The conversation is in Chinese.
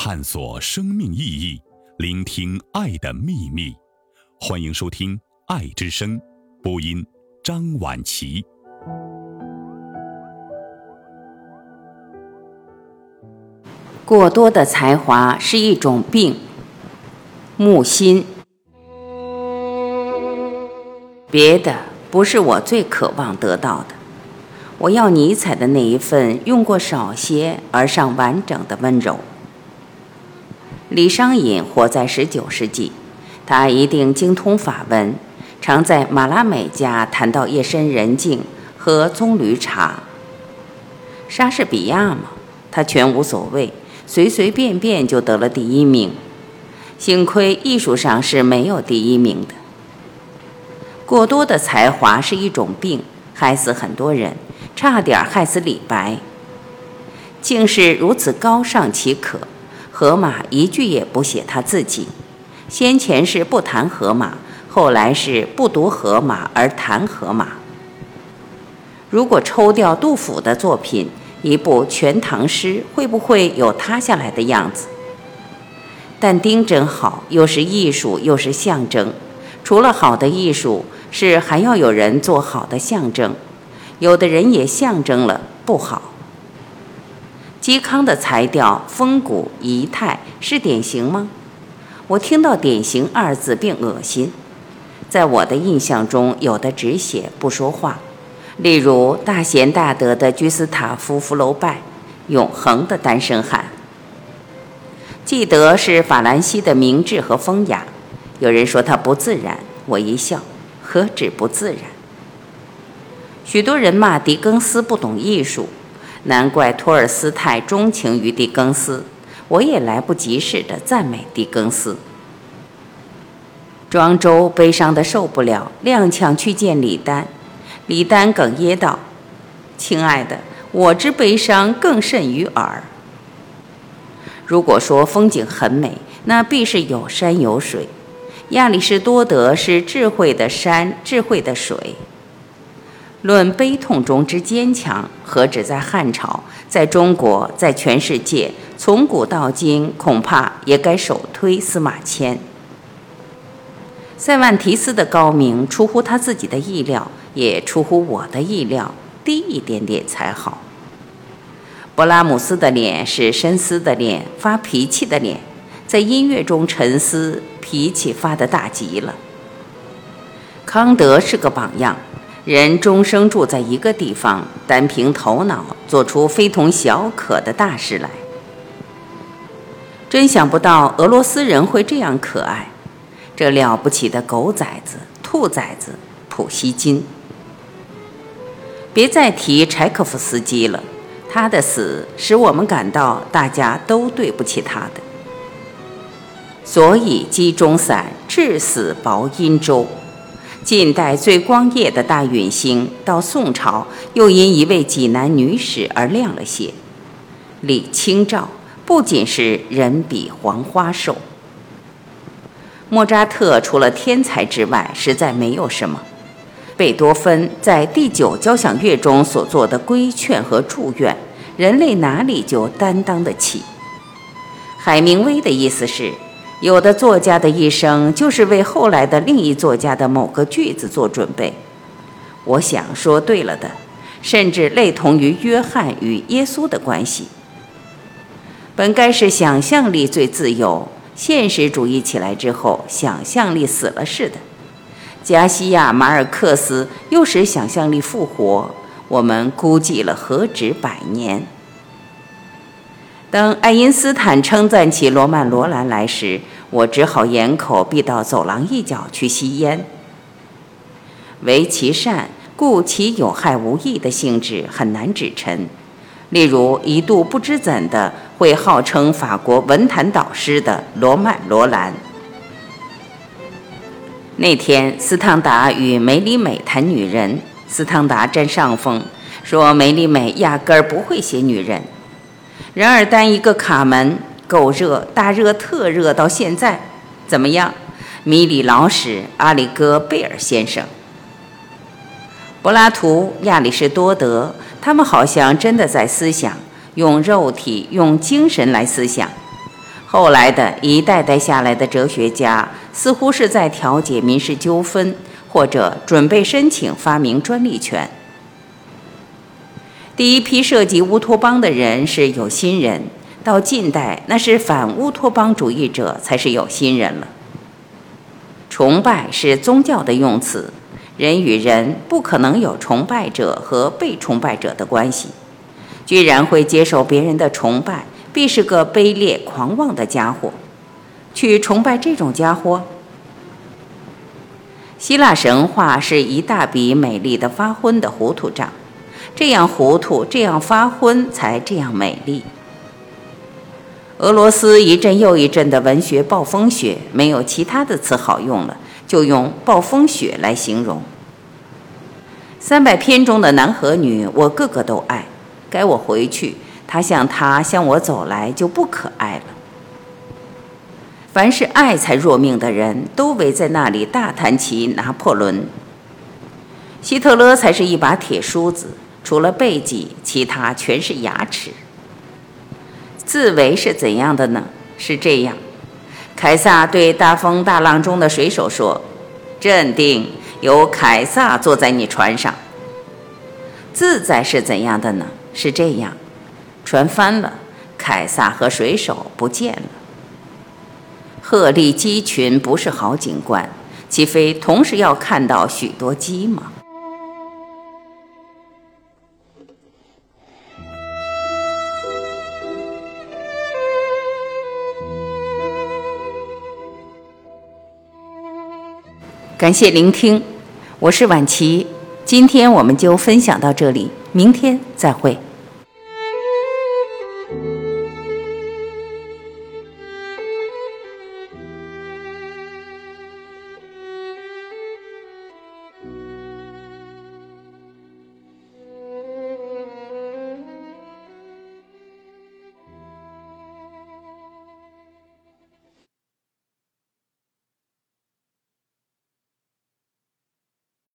探索生命意义，聆听爱的秘密。欢迎收听《爱之声》播音，张晚琪。过多的才华是一种病。木心，别的不是我最渴望得到的。我要尼采的那一份用过少些而尚完整的温柔。李商隐活在十九世纪，他一定精通法文，常在马拉美家谈到夜深人静喝棕榈茶。莎士比亚嘛，他全无所谓，随随便便就得了第一名。幸亏艺术上是没有第一名的。过多的才华是一种病，害死很多人。差点害死李白，竟是如此高尚岂可？荷马一句也不写他自己，先前是不谈荷马，后来是不读荷马而谈荷马。如果抽掉杜甫的作品，一部《全唐诗》会不会有塌下来的样子？但丁真好，又是艺术，又是象征。除了好的艺术，是还要有人做好的象征。有的人也象征了不好。嵇康的才调、风骨、仪态是典型吗？我听到“典型”二字并恶心。在我的印象中，有的只写不说话，例如大贤大德的居斯塔夫·福楼拜，永恒的单身汉。记得是法兰西的明智和风雅。有人说他不自然，我一笑，何止不自然？许多人骂狄更斯不懂艺术，难怪托尔斯泰钟情于狄更斯。我也来不及似的赞美狄更斯。庄周悲伤的受不了，踉跄去见李丹。李丹哽咽道：“亲爱的，我之悲伤更甚于尔。如果说风景很美，那必是有山有水。亚里士多德是智慧的山，智慧的水。”论悲痛中之坚强，何止在汉朝，在中国，在全世界，从古到今，恐怕也该首推司马迁。塞万提斯的高明出乎他自己的意料，也出乎我的意料，低一点点才好。勃拉姆斯的脸是深思的脸，发脾气的脸，在音乐中沉思，脾气发得大极了。康德是个榜样。人终生住在一个地方，单凭头脑做出非同小可的大事来，真想不到俄罗斯人会这样可爱。这了不起的狗崽子、兔崽子普希金！别再提柴可夫斯基了，他的死使我们感到大家都对不起他的。所以鸡中散，至死薄阴州。近代最光艳的大陨星，到宋朝又因一位济南女史而亮了些。李清照不仅是人比黄花瘦。莫扎特除了天才之外，实在没有什么。贝多芬在第九交响乐中所做的规劝和祝愿，人类哪里就担当得起？海明威的意思是。有的作家的一生就是为后来的另一作家的某个句子做准备。我想说对了的，甚至类同于约翰与耶稣的关系。本该是想象力最自由，现实主义起来之后，想象力死了似的。加西亚马尔克斯又使想象力复活，我们估计了何止百年。当爱因斯坦称赞起罗曼·罗兰来时，我只好掩口避到走廊一角去吸烟。唯其善，故其有害无益的性质很难指陈。例如，一度不知怎的会号称法国文坛导师的罗曼·罗兰。那天，斯汤达与梅里美谈女人，斯汤达占上风，说梅里美压根儿不会写女人。然而，单一个卡门够热，大热特热，到现在怎么样？米里老史、阿里戈贝尔先生、柏拉图、亚里士多德，他们好像真的在思想，用肉体、用精神来思想。后来的一代代下来的哲学家，似乎是在调解民事纠纷，或者准备申请发明专利权。第一批涉及乌托邦的人是有心人，到近代那是反乌托邦主义者才是有心人了。崇拜是宗教的用词，人与人不可能有崇拜者和被崇拜者的关系，居然会接受别人的崇拜。必是个卑劣狂妄的家伙，去崇拜这种家伙。希腊神话是一大笔美丽的发昏的糊涂账，这样糊涂，这样发昏，才这样美丽。俄罗斯一阵又一阵的文学暴风雪，没有其他的词好用了，就用暴风雪来形容。三百篇中的男和女，我个个都爱，该我回去。他向他向我走来就不可爱了。凡是爱才若命的人都围在那里大谈起拿破仑。希特勒才是一把铁梳子，除了背脊，其他全是牙齿。自为是怎样的呢？是这样：凯撒对大风大浪中的水手说：“镇定，有凯撒坐在你船上。”自在是怎样的呢？是这样。船翻了，凯撒和水手不见了。鹤立鸡群不是好景观，岂非同时要看到许多鸡吗？感谢聆听，我是婉琪，今天我们就分享到这里，明天再会。